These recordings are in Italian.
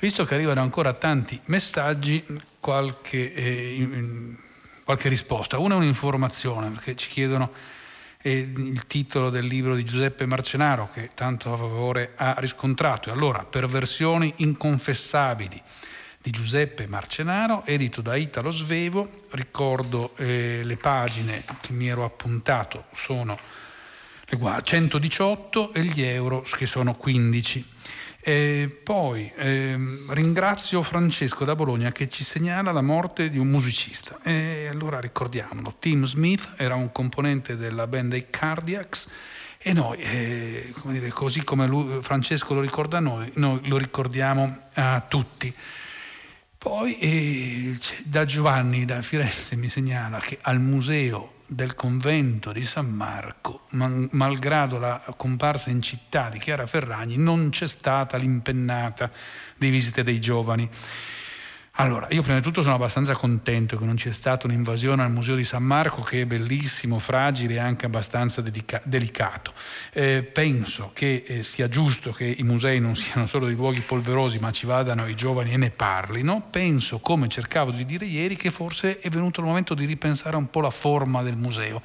Visto che arrivano ancora tanti messaggi, qualche, eh, qualche risposta. Una è un'informazione, perché ci chiedono eh, il titolo del libro di Giuseppe Marcenaro, che tanto a favore ha riscontrato. E allora, Perversioni inconfessabili di Giuseppe Marcenaro, edito da Italo Svevo. Ricordo eh, le pagine che mi ero appuntato, sono le 118 e gli euro che sono 15. E poi ehm, ringrazio Francesco da Bologna che ci segnala la morte di un musicista. E allora ricordiamolo, Tim Smith era un componente della band dei Cardiacs e noi, eh, come dire, così come lui, Francesco lo ricorda a noi, noi lo ricordiamo a tutti. Poi eh, da Giovanni da Firenze mi segnala che al museo del convento di San Marco, malgrado la comparsa in città di Chiara Ferragni, non c'è stata l'impennata di visite dei giovani. Allora, io prima di tutto sono abbastanza contento che non c'è stata un'invasione al Museo di San Marco, che è bellissimo, fragile e anche abbastanza dedica- delicato. Eh, penso che eh, sia giusto che i musei non siano solo dei luoghi polverosi, ma ci vadano i giovani e ne parlino. Penso, come cercavo di dire ieri, che forse è venuto il momento di ripensare un po' la forma del museo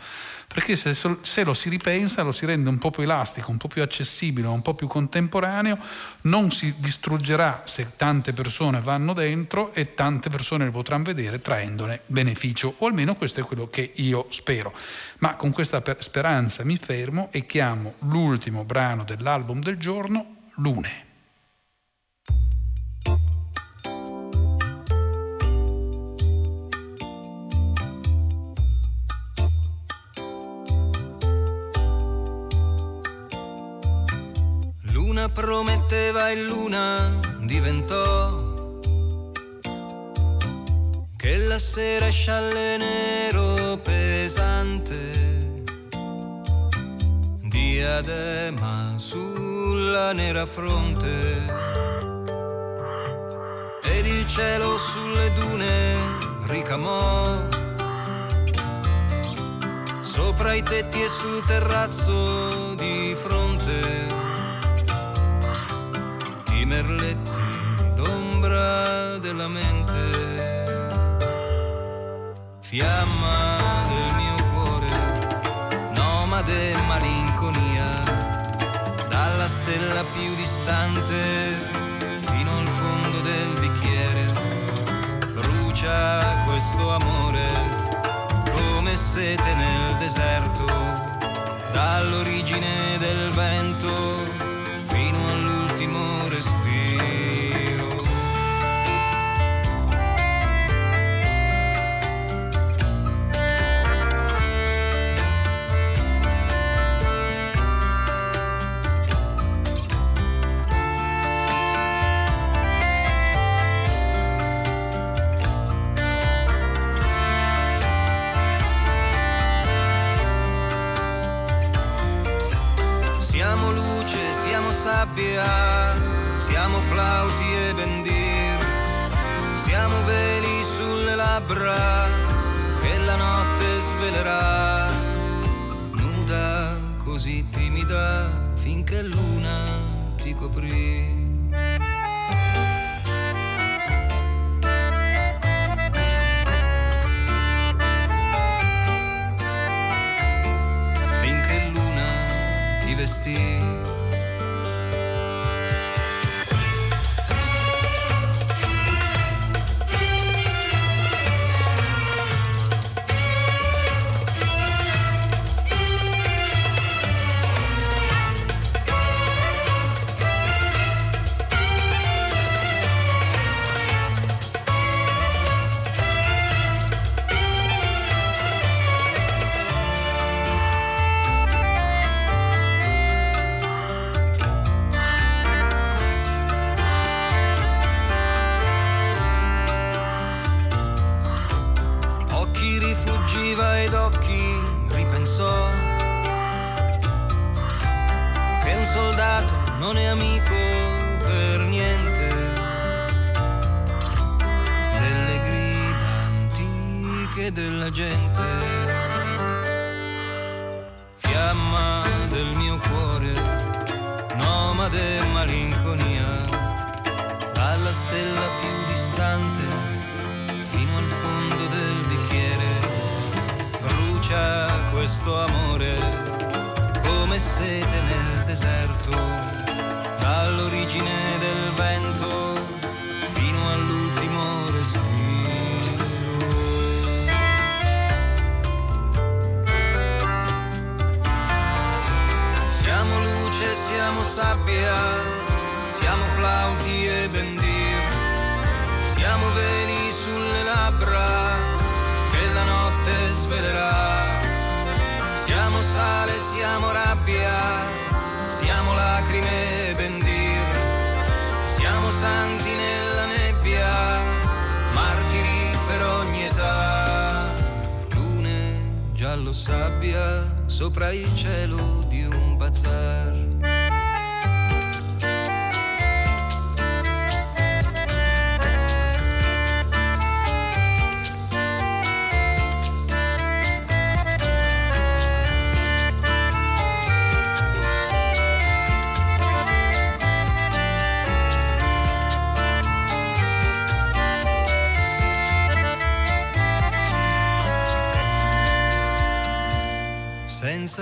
perché se, se, lo si ripensa lo si rende un po' più elastico, un po' più accessibile, un po' più contemporaneo, non si distruggerà se tante persone vanno dentro e tante persone le potranno vedere traendone beneficio, o almeno questo è quello che io spero. Ma con questa speranza mi fermo e chiamo l'ultimo brano dell'album del giorno, Lune. prometteva in luna diventò la sera scialle nero pesante. Diadema sulla nera fronte. Ed il cielo sulle dune ricamò. Sopra i tetti e sul terrazzo di fronte. Merletti d'ombra della mente, fiamma del mio cuore, nomade malinconia, dalla stella più distante fino al fondo del bicchiere, brucia questo amore come sete nel deserto, dall'origine del siamo veli sulle labbra che la notte svelerà, nuda così timida finché luna ti coprì. Finché luna ti vestì. Sabbia siamo flauti e bendir, siamo veli sulle labbra che la notte svelerà. Siamo sale, siamo rabbia, siamo lacrime e bendir, siamo santi nella nebbia, martiri per ogni età. Lune, giallo sabbia, sopra il cielo di un bazar.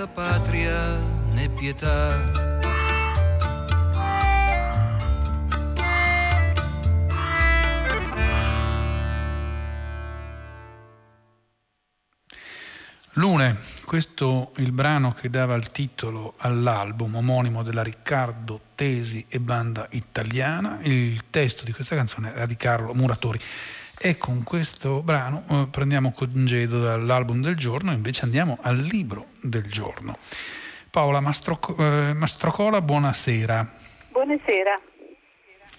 Senza patria né pietà. Lune, questo è il brano che dava il titolo all'album omonimo della Riccardo Tesi e Banda Italiana. Il testo di questa canzone era di Carlo Muratori. E con questo brano eh, prendiamo congedo dall'album del giorno, invece andiamo al libro del giorno. Paola Mastroc- eh, Mastrocola, buonasera. Buonasera.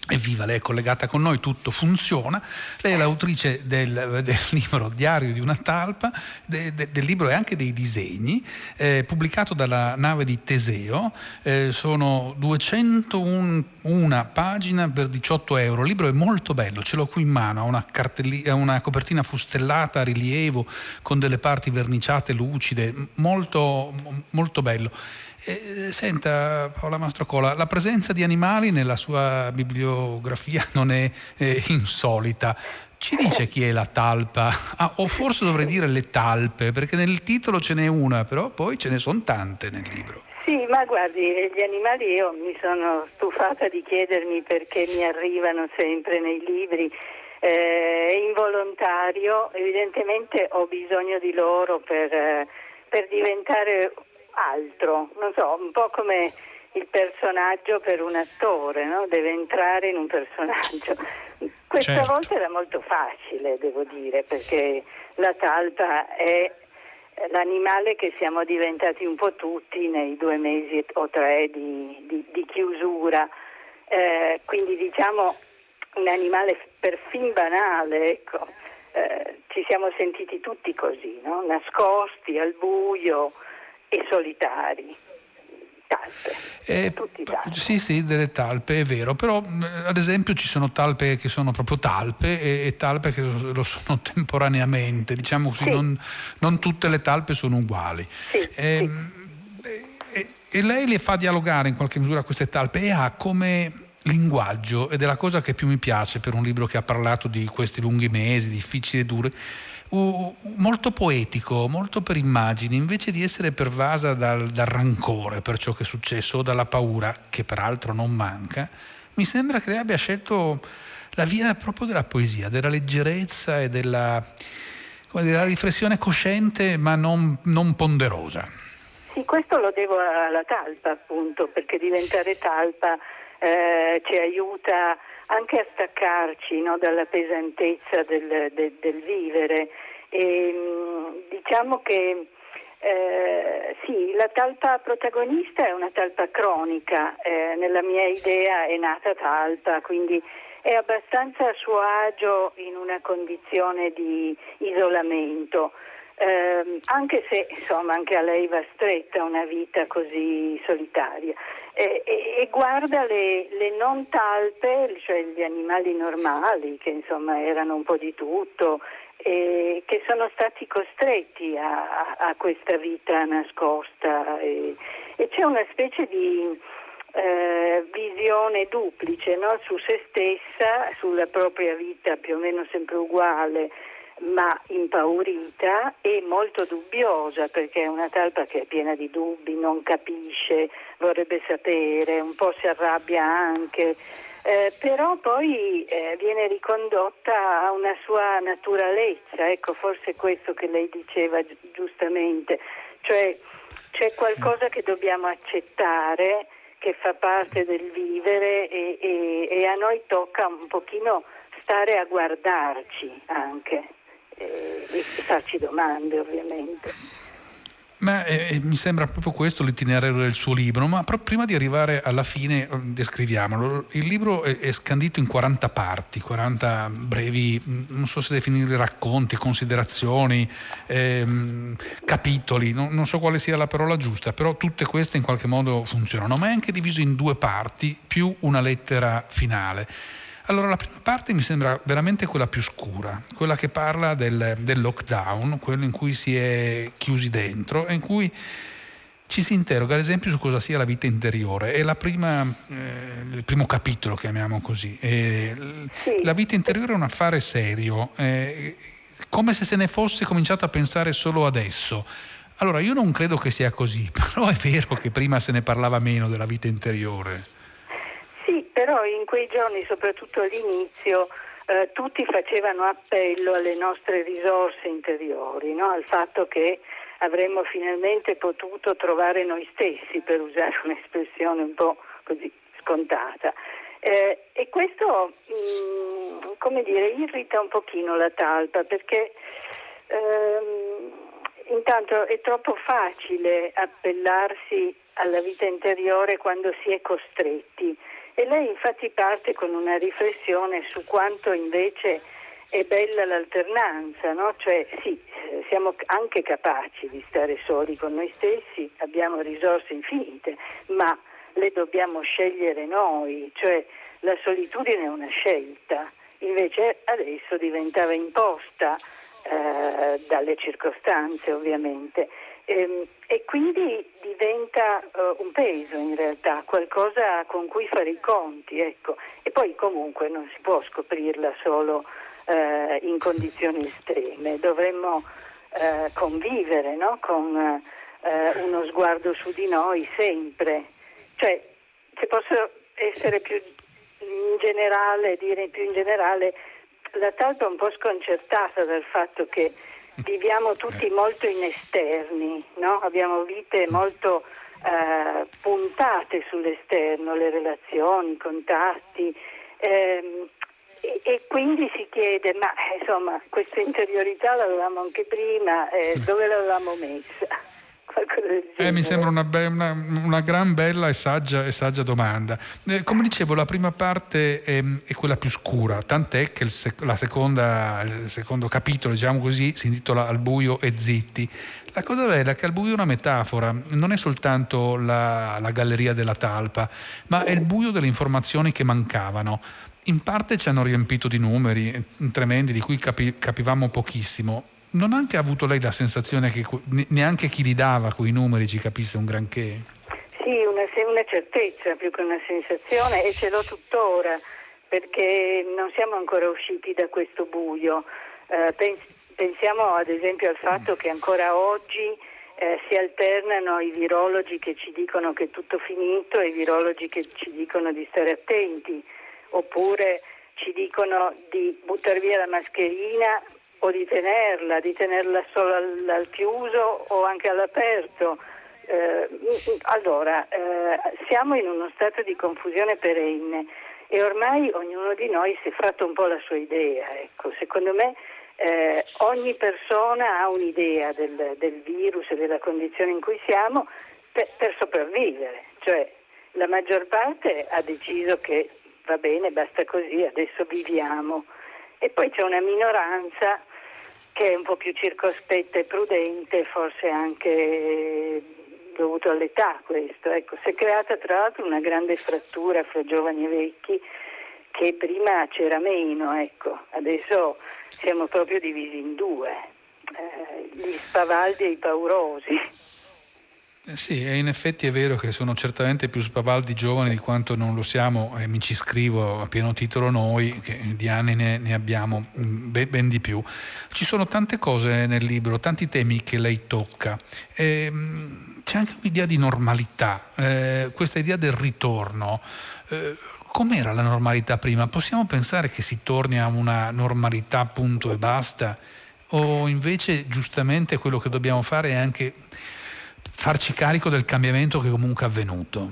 Evviva, lei è collegata con noi, tutto funziona. Lei è l'autrice del, del libro Diario di una talpa, de, de, del libro e anche dei disegni, eh, pubblicato dalla nave di Teseo. Eh, sono 201 pagine per 18 euro. Il libro è molto bello, ce l'ho qui in mano, ha una, una copertina fustellata a rilievo con delle parti verniciate, lucide, molto, molto bello. Eh, senta Paola Mastrocola, la presenza di animali nella sua bibliografia non è eh, insolita. Ci dice chi è la talpa? Ah, o forse dovrei dire le talpe, perché nel titolo ce n'è una, però poi ce ne sono tante nel libro. Sì, ma guardi, gli animali io mi sono stufata di chiedermi perché mi arrivano sempre nei libri. Eh, involontario, evidentemente ho bisogno di loro per, eh, per diventare altro, non so, un po' come il personaggio per un attore, no? deve entrare in un personaggio. Questa certo. volta era molto facile, devo dire, perché la talpa è l'animale che siamo diventati un po' tutti nei due mesi o tre di, di, di chiusura. Eh, quindi diciamo un animale perfino banale, ecco. eh, ci siamo sentiti tutti così, no? nascosti al buio, e solitari. Talpe, eh, talpe. Sì, sì, delle talpe, è vero, però ad esempio ci sono talpe che sono proprio talpe e, e talpe che lo, lo, sono temporaneamente, diciamo così, sì. non, non, tutte le talpe sono uguali. Sì, eh, sì. E, e lei le fa dialogare in qualche misura queste talpe e ha come linguaggio, ed è la cosa che più mi piace per un libro che ha parlato di questi lunghi mesi, difficili e duri, molto poetico, molto per immagini, invece di essere pervasa dal, dal, rancore per ciò che è successo o dalla paura, che peraltro non manca, mi sembra che lei abbia scelto la via proprio della poesia, della leggerezza e della, della riflessione cosciente ma non, non ponderosa. Sì, questo lo devo alla talpa appunto, perché diventare talpa eh, ci aiuta anche a staccarci no, dalla pesantezza del, del, del vivere. E, mm, diciamo che eh, sì, la talpa protagonista è una talpa cronica, eh, nella mia idea è nata talpa, quindi è abbastanza a suo agio in una condizione di isolamento. Eh, anche se insomma anche a lei va stretta una vita così solitaria e, e, e guarda le, le, non talpe, cioè gli animali normali che insomma erano un po' di tutto e che sono stati costretti a, a questa vita nascosta e, e c'è una specie di eh, visione duplice no? su se stessa, sulla propria vita più o meno sempre uguale ma impaurita e molto dubbiosa perché è una talpa che è piena di dubbi, non capisce, vorrebbe sapere, un po' si arrabbia anche, eh, però poi eh, viene ricondotta a una sua naturalezza, ecco forse questo che lei diceva gi- giustamente, cioè c'è qualcosa che dobbiamo accettare che fa parte del vivere e, e, e a noi tocca un pochino stare a guardarci anche eh, farci domande ovviamente. Ma eh, mi sembra proprio questo l'itinerario del suo libro, ma prima di arrivare alla fine eh, descriviamolo. Il libro è, è, scandito in 40 parti, 40 brevi, mm, non so se definire racconti, considerazioni, ehm, capitoli, non, non so quale sia la parola giusta, però tutte queste in qualche modo funzionano, ma è anche diviso in due parti più una lettera finale. Allora, la prima parte mi sembra veramente quella più scura, quella che parla del, del lockdown, quello in cui si è chiusi dentro e in cui ci si interroga ad esempio su cosa sia la vita interiore. È prima, eh, il primo capitolo, chiamiamo così. Eh, la vita interiore è un affare serio, eh, come se se ne fosse cominciato a pensare solo adesso. Allora, io non credo che sia così, però è vero che prima se ne parlava meno della vita interiore però in quei giorni, soprattutto all'inizio, eh, tutti facevano appello alle nostre risorse interiori, no? al fatto che avremmo finalmente potuto trovare noi stessi, per usare un'espressione un po' così scontata. Eh, e questo, mh, mm, come dire, irrita un pochino la talpa perché ehm, intanto è troppo facile appellarsi alla vita interiore quando si è costretti. E lei infatti parte con una riflessione su quanto invece è bella l'alternanza, no? cioè sì, eh, siamo anche capaci di stare soli con noi stessi, abbiamo risorse infinite, ma le dobbiamo scegliere noi, cioè la solitudine è una scelta, invece adesso diventava imposta eh, dalle circostanze ovviamente. E, ehm, e quindi diventa uh, un peso in realtà, qualcosa con cui fare i conti, ecco. E poi comunque non si può scoprirla solo uh, in condizioni estreme, dovremmo uh, convivere no? con uno sguardo su di noi sempre. Cioè, se posso essere più in generale, dire più in generale, la Talpa è un po' sconcertata dal fatto che viviamo tutti molto in esterni, no? abbiamo vite molto eh, puntate sull'esterno, le relazioni, i contatti. Ehm, e, e, quindi si chiede, ma insomma, questa interiorità l'avevamo anche prima, eh, dove l'avevamo messa? Eh, mi sembra una, be- una, una, gran bella e saggia, e saggia domanda. Eh, come dicevo, la prima parte è, è, quella più scura, tant'è che il, sec- seconda, il secondo capitolo, diciamo così, si intitola Al buio e zitti. La cosa bella è che al buio è una metafora, non è soltanto la, la galleria della talpa, ma è il buio delle informazioni che mancavano in parte ci hanno riempito di numeri eh, tremendi di cui capi- capivamo pochissimo. Non ha anche avuto lei la sensazione che neanche chi li dava quei numeri ci capisse un granché? Sì, una, una certezza più che una sensazione e ce l'ho tuttora perché non siamo ancora usciti da questo buio. Eh, pensiamo ad esempio al fatto che ancora oggi eh, si alternano i virologi che ci dicono che è tutto finito e i virologi che ci dicono di stare attenti oppure ci dicono di buttare via la mascherina o di tenerla, di tenerla solo al, al chiuso o anche all'aperto. Eh, allora, eh, siamo in uno stato di confusione perenne e ormai ognuno di noi si è fatto un po' la sua idea. Ecco. Secondo me eh, ogni persona ha un'idea del, del, virus e della condizione in cui siamo per, per sopravvivere, cioè la maggior parte ha deciso che va bene, basta così, adesso viviamo. E poi c'è una minoranza che è un po' più circospetta e prudente, forse anche dovuto all'età questo. Ecco, si è creata tra l'altro una grande frattura fra giovani e vecchi che prima c'era meno, ecco. adesso siamo proprio divisi in due, eh, gli spavaldi e i paurosi. Sì, in effetti è vero che sono certamente più spavaldi giovani di quanto non lo siamo, e mi ci scrivo a pieno titolo noi, che di anni ne, ne abbiamo mm, ben, ben, di più. Ci sono tante cose nel libro, tanti temi che lei tocca. E, mm, c'è anche un'idea di normalità, eh, questa idea del ritorno. Eh, com'era la normalità prima? Possiamo pensare che si torni a una normalità punto e basta? O invece giustamente quello che dobbiamo fare è anche farci carico del cambiamento che comunque è avvenuto.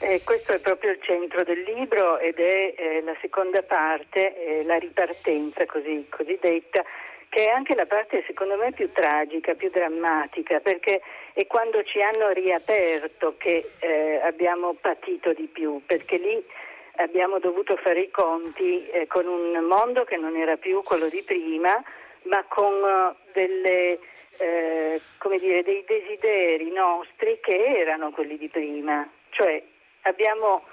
Eh, questo è proprio il centro del libro ed è eh, la seconda parte, eh, la ripartenza così, cosiddetta, che è anche la parte secondo me più tragica, più drammatica, perché è quando ci hanno riaperto che eh, abbiamo patito di più, perché lì abbiamo dovuto fare i conti eh, con un mondo che non era più quello di prima, ma con uh, delle eh, come dire, dei desideri nostri che erano quelli di prima, cioè abbiamo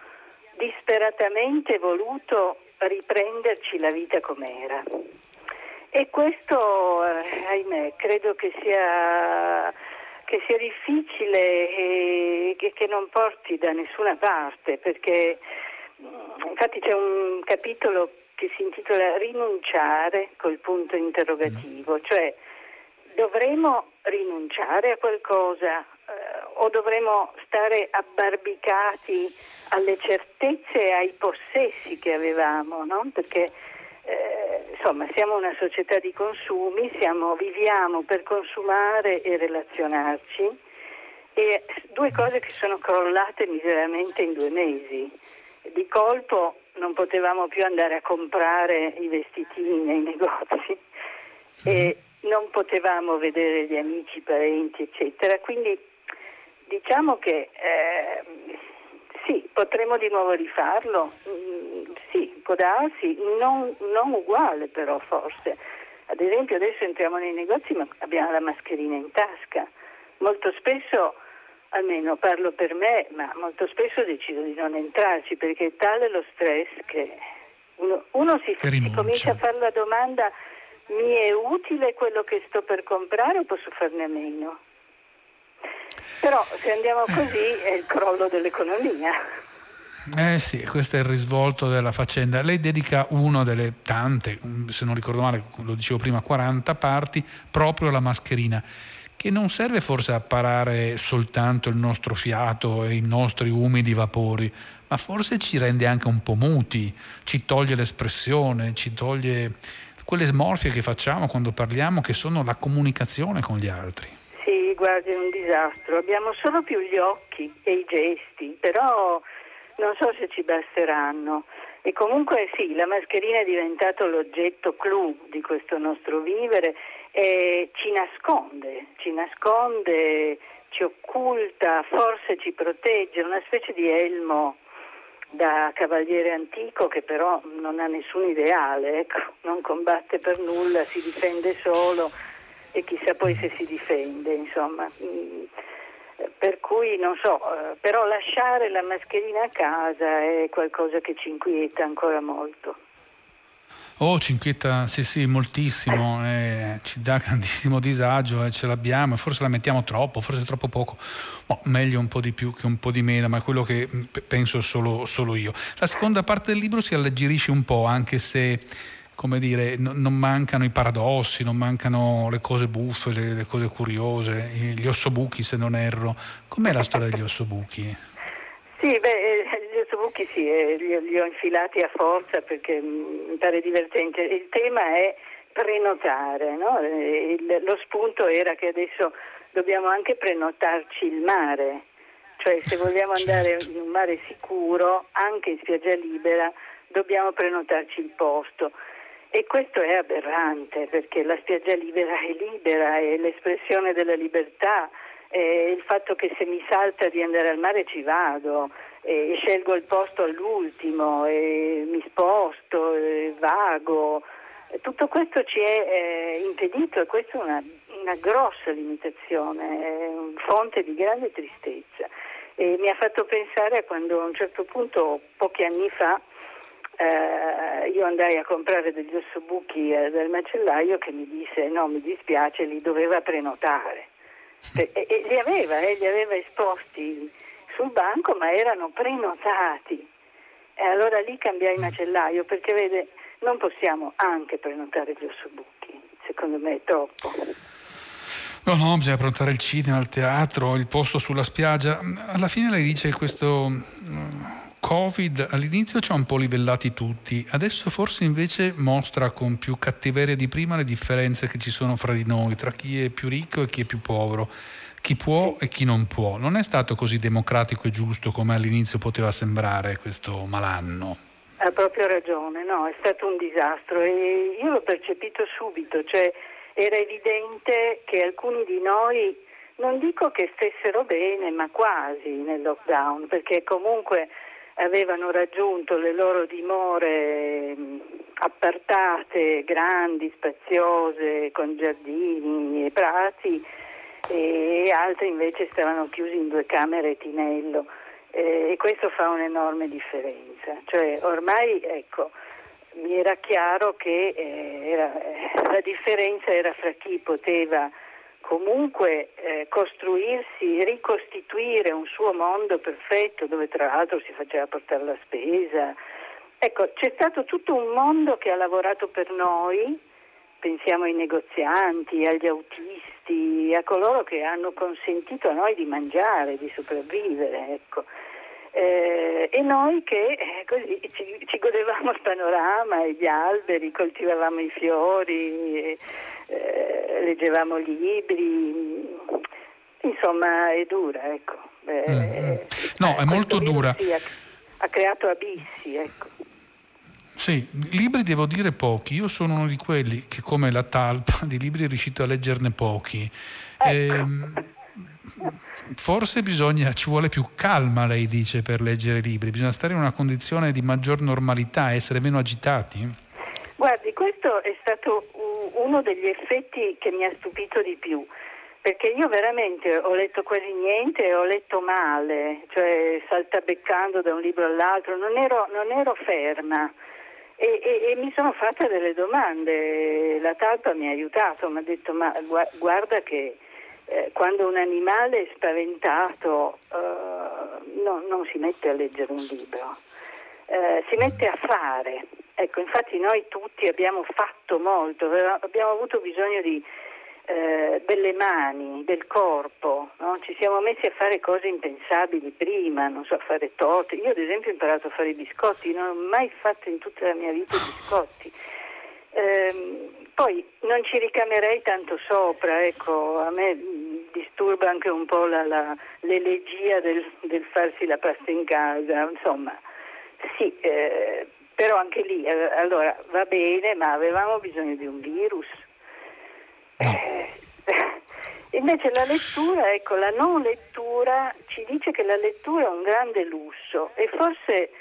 disperatamente voluto riprenderci la vita com'era. E questo, eh, ahimè, credo che sia, che sia difficile e che, che non porti da nessuna parte, perché mm, infatti c'è un capitolo che si intitola Rinunciare col punto interrogativo, cioè dovremo rinunciare a qualcosa eh, o dovremo stare abbarbicati alle certezze e ai possessi che avevamo, no? perché eh, insomma siamo una società di consumi, siamo, viviamo per consumare e relazionarci e due cose che sono crollate miseramente in due mesi. Di colpo non potevamo più andare a comprare i vestitini nei negozi e non potevamo vedere gli amici, i parenti, eccetera. Quindi diciamo che eh, sì, potremo di nuovo rifarlo, mm, sì, può darsi, non, non, uguale però forse. Ad esempio adesso entriamo nei negozi ma abbiamo la mascherina in tasca. Molto spesso, almeno parlo per me, ma molto spesso decido di non entrarci perché è tale lo stress che uno, uno si, si comincia a fare la domanda mi è utile quello che sto per comprare o posso farne a meno? Però se andiamo così è il crollo dell'economia. Eh sì, questo è il risvolto della faccenda. Lei dedica una delle tante, se non ricordo male, lo dicevo prima, 40 parti proprio alla mascherina, che non serve forse a parare soltanto il nostro fiato e i nostri umidi vapori, ma forse ci rende anche un po' muti, ci toglie l'espressione, ci toglie quelle smorfie che facciamo quando parliamo, che sono la comunicazione con gli altri. Sì, guardi, è un disastro. Abbiamo solo più gli occhi e i gesti, però non so se ci basteranno. E comunque sì, la mascherina è diventato l'oggetto clou di questo nostro vivere e ci nasconde, ci nasconde, ci occulta, forse ci protegge, una specie di elmo da cavaliere antico che però non ha nessun ideale, ecco, non combatte per nulla, si difende solo e chissà poi se si difende, insomma. Mm, per cui non so, eh, però lasciare la mascherina a casa è qualcosa che ci inquieta ancora molto. Oh, ci inquieta, sì sì, moltissimo, eh, ci dà grandissimo disagio, eh, ce l'abbiamo, forse la mettiamo troppo, forse troppo poco, oh, meglio un po' di più che un po' di meno, ma è quello che mm, penso solo, solo io. La seconda parte del libro si alleggerisce un po', anche se come dire, no, non mancano i paradossi, non mancano le cose buffe, le, le cose curiose, gli ossobuchi se non erro. Com'è la storia degli ossobuchi? Sì, beh, gli ossobuchi sì, eh, li, li, ho infilati a forza perché mm, mi pare divertente. Il tema è prenotare, no? Eh, il, lo spunto era che adesso dobbiamo anche prenotarci il mare, cioè se vogliamo andare certo. in un mare sicuro, anche in spiaggia libera, dobbiamo prenotarci il posto. E questo è aberrante perché la spiaggia libera è libera, è l'espressione della libertà eh, il fatto che se mi salta di andare al mare ci vado, eh, scelgo il posto all'ultimo, eh, mi sposto, vago. Tutto questo ci è eh, impedito e questa è una, una grossa limitazione, fonte di grande tristezza. E mi ha fatto pensare a quando a un certo punto, pochi anni fa, eh, io andai a comprare degli ossobuchi eh, dal macellaio che mi disse no, mi dispiace, li doveva prenotare E, e li aveva, eh, li aveva esposti sul banco, ma erano prenotati. E allora lì cambiai macellaio, perché vede, non possiamo anche prenotare gli ossobuchi, secondo me è troppo. No, no, bisogna prenotare il cinema, il teatro, il posto sulla spiaggia. Alla fine lei dice questo mm, Covid all'inizio ci ha un po' livellati tutti, adesso forse invece mostra con più cattiveria di prima le differenze che ci sono fra di noi, tra chi è più ricco e chi è più povero, chi può e chi non può. Non è stato così democratico e giusto come all'inizio poteva sembrare questo malanno. Ha proprio ragione, no, è stato un disastro e io l'ho percepito subito, cioè era evidente che alcuni di noi, non dico che stessero bene, ma quasi nel lockdown, perché comunque avevano raggiunto le loro dimore appartate, grandi, spaziose, con giardini e prati, e altri invece stavano chiusi in due camere e tinello. E questo fa un'enorme differenza. Cioè, ormai ecco, mi era chiaro che eh, era, eh, la differenza era fra chi poteva comunque eh, costruirsi, ricostituire un suo mondo perfetto dove tra l'altro si faceva portare la spesa. Ecco, c'è stato tutto un mondo che ha lavorato per noi, pensiamo ai negozianti, agli autisti, a coloro che hanno consentito a noi di mangiare, di sopravvivere. Ecco. Eh, e noi che eh, così ci, ci, godevamo il panorama e gli alberi, coltivavamo i fiori, eh, leggevamo libri, insomma è dura, ecco. Mm-hmm. No, è molto dura. Ha, ha, creato abissi, ecco. Sì, libri devo dire pochi, io sono uno di quelli che come la talpa di libri è riuscito a leggerne pochi. Ecco. Forse bisogna, ci vuole più calma, lei dice, per leggere libri, bisogna stare in una condizione di maggior normalità, essere meno agitati? Guardi, questo è stato uno degli effetti che mi ha stupito di più, perché io veramente ho letto quasi niente e ho letto male, cioè saltabeccando da un libro all'altro, non ero, non ero ferma. E, e, e, mi sono fatta delle domande, la talpa mi ha aiutato, mi ha detto ma guarda che eh, quando un animale è spaventato eh, no, non si mette a leggere un libro, eh, si mette a fare. Ecco, infatti noi tutti abbiamo fatto molto, abbiamo avuto bisogno di, eh, delle mani, del corpo, no? ci siamo messi a fare cose impensabili prima, non so, a fare torte. Io ad esempio ho imparato a fare i biscotti, non ho mai fatto in tutta la mia vita biscotti. Eh, poi non ci ricamerei tanto sopra, ecco, a me disturba anche un po' la, la, l'elegia del, del, farsi la pasta in casa, insomma, sì, eh, però anche lì, eh, allora va bene, ma avevamo bisogno di un virus. Eh, invece la lettura, ecco, la non lettura ci dice che la lettura è un grande lusso e forse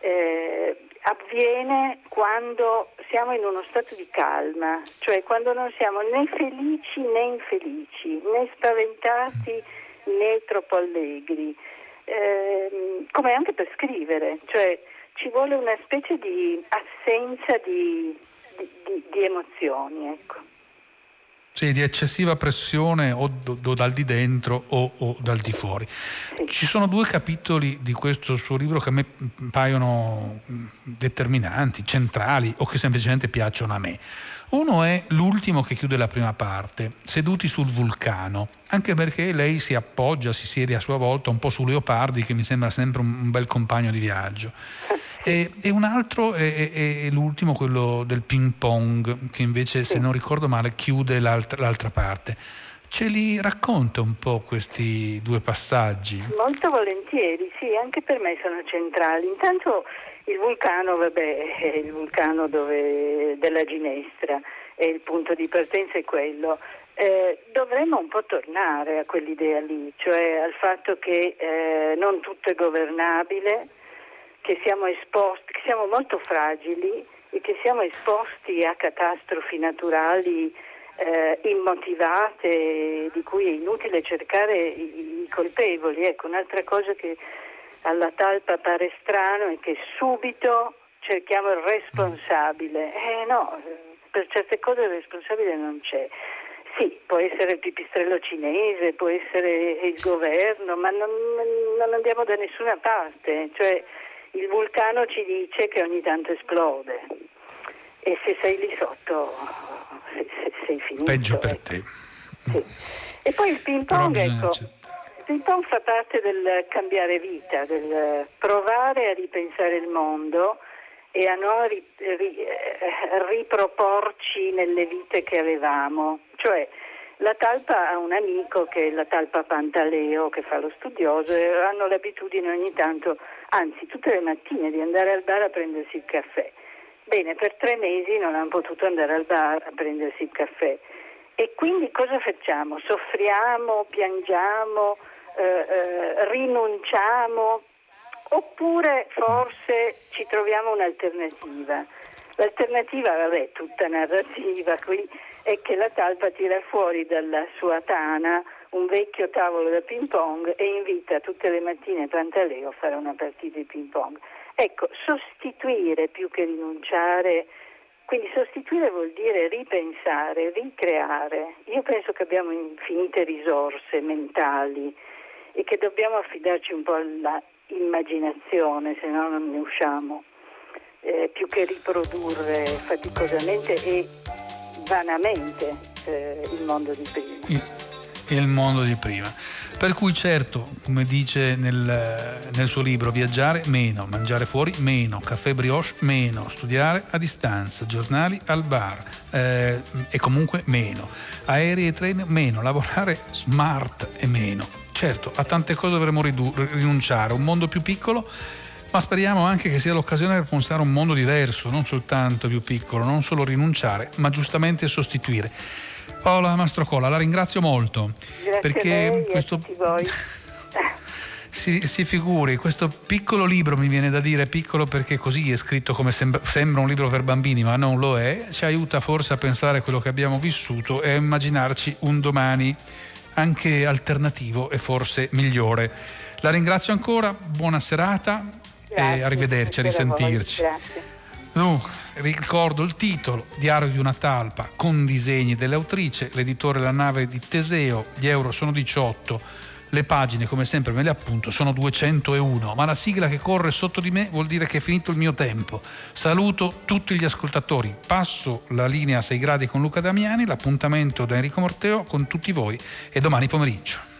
eh, avviene quando siamo in uno stato di calma, cioè quando non siamo né felici né infelici, né spaventati né troppo allegri, eh, come anche per scrivere, cioè ci vuole una specie di assenza di, di, di, di emozioni. Ecco. Sì, di eccessiva pressione o, do, dal di dentro o, o, dal di fuori. Ci sono due capitoli di questo suo libro che a me paiono determinanti, centrali o che semplicemente piacciono a me. Uno è l'ultimo che chiude la prima parte, Seduti sul vulcano, anche perché lei si appoggia, si siede a sua volta un po' su Leopardi, che mi sembra sempre un bel compagno di viaggio. E, e un altro è, l'ultimo, quello del ping pong, che invece, se non ricordo male, chiude l'altra, l'altra parte. Ce li racconta un po' questi due passaggi? Molto volentieri, sì, anche per me sono centrali. Intanto il vulcano, vabbè, è il vulcano dove, della Ginestra e il punto di partenza è quello. Eh, dovremmo un po' tornare a quell'idea lì, cioè al fatto che eh, non tutto è governabile, che siamo esposti, che siamo molto fragili e che siamo esposti a catastrofi naturali eh, immotivate di cui è inutile cercare i, i colpevoli. Ecco, un'altra cosa che alla talpa pare strano è che subito cerchiamo il responsabile. Eh no, per certe cose il responsabile non c'è. sì, può essere il pipistrello cinese, può essere il governo, ma non, non andiamo da nessuna parte. Cioè, il vulcano ci dice che ogni tanto esplode e se sei lì sotto sei finito. Peggio per te. Sì. E poi il ping pong, ecco, il ping pong fa parte del cambiare vita, del provare a ripensare il mondo e a non ri, ri, eh, riproporci nelle vite che avevamo. Cioè, la talpa ha un amico che è la talpa Pantaleo che fa lo studioso e hanno l'abitudine ogni tanto, anzi tutte le mattine, di andare al bar a prendersi il caffè. Bene, per tre mesi non hanno potuto andare al bar a prendersi il caffè. E quindi cosa facciamo? Soffriamo, piangiamo, eh, eh, rinunciamo oppure forse ci troviamo un'alternativa. L'alternativa, vabbè, tutta narrativa qui, è che la talpa tira fuori dalla sua tana un vecchio tavolo da ping pong e invita tutte le mattine Pantaleo a fare una partita di ping pong. Ecco, sostituire più che rinunciare, quindi sostituire vuol dire ripensare, ricreare. Io penso che abbiamo infinite risorse mentali e che dobbiamo affidarci un po' alla immaginazione, se no non ne usciamo, eh, più che riprodurre faticosamente e vanamente eh, il mondo di prima. Il, mondo di prima. Per cui certo, come dice nel, nel, suo libro, viaggiare meno, mangiare fuori meno, caffè brioche meno, studiare a distanza, giornali al bar eh, e comunque meno, aerei e treni meno, lavorare smart e meno. Certo, a tante cose dovremmo ridu- rinunciare, un mondo più piccolo ma speriamo anche che sia l'occasione per pensare a un mondo diverso, non soltanto più piccolo, non solo rinunciare, ma giustamente sostituire. Paola Mastrocola, la ringrazio molto. Grazie perché lei, questo... si, si, figuri, questo piccolo libro mi viene da dire piccolo perché così è scritto come sembra, sembra, un libro per bambini, ma non lo è, ci aiuta forse a pensare a quello che abbiamo vissuto e a immaginarci un domani anche alternativo e forse migliore. La ringrazio ancora, buona serata Grazie, e arrivederci, a risentirci. Uh, ricordo il titolo, Diario di una talpa, con disegni dell'autrice, l'editore La nave di Teseo, gli euro sono 18, le pagine come sempre me le appunto sono 201, ma la sigla che corre sotto di me vuol dire che è finito il mio tempo. Saluto tutti gli ascoltatori, passo la linea a 6 gradi con Luca Damiani, l'appuntamento da Enrico Morteo con tutti voi e domani pomeriggio.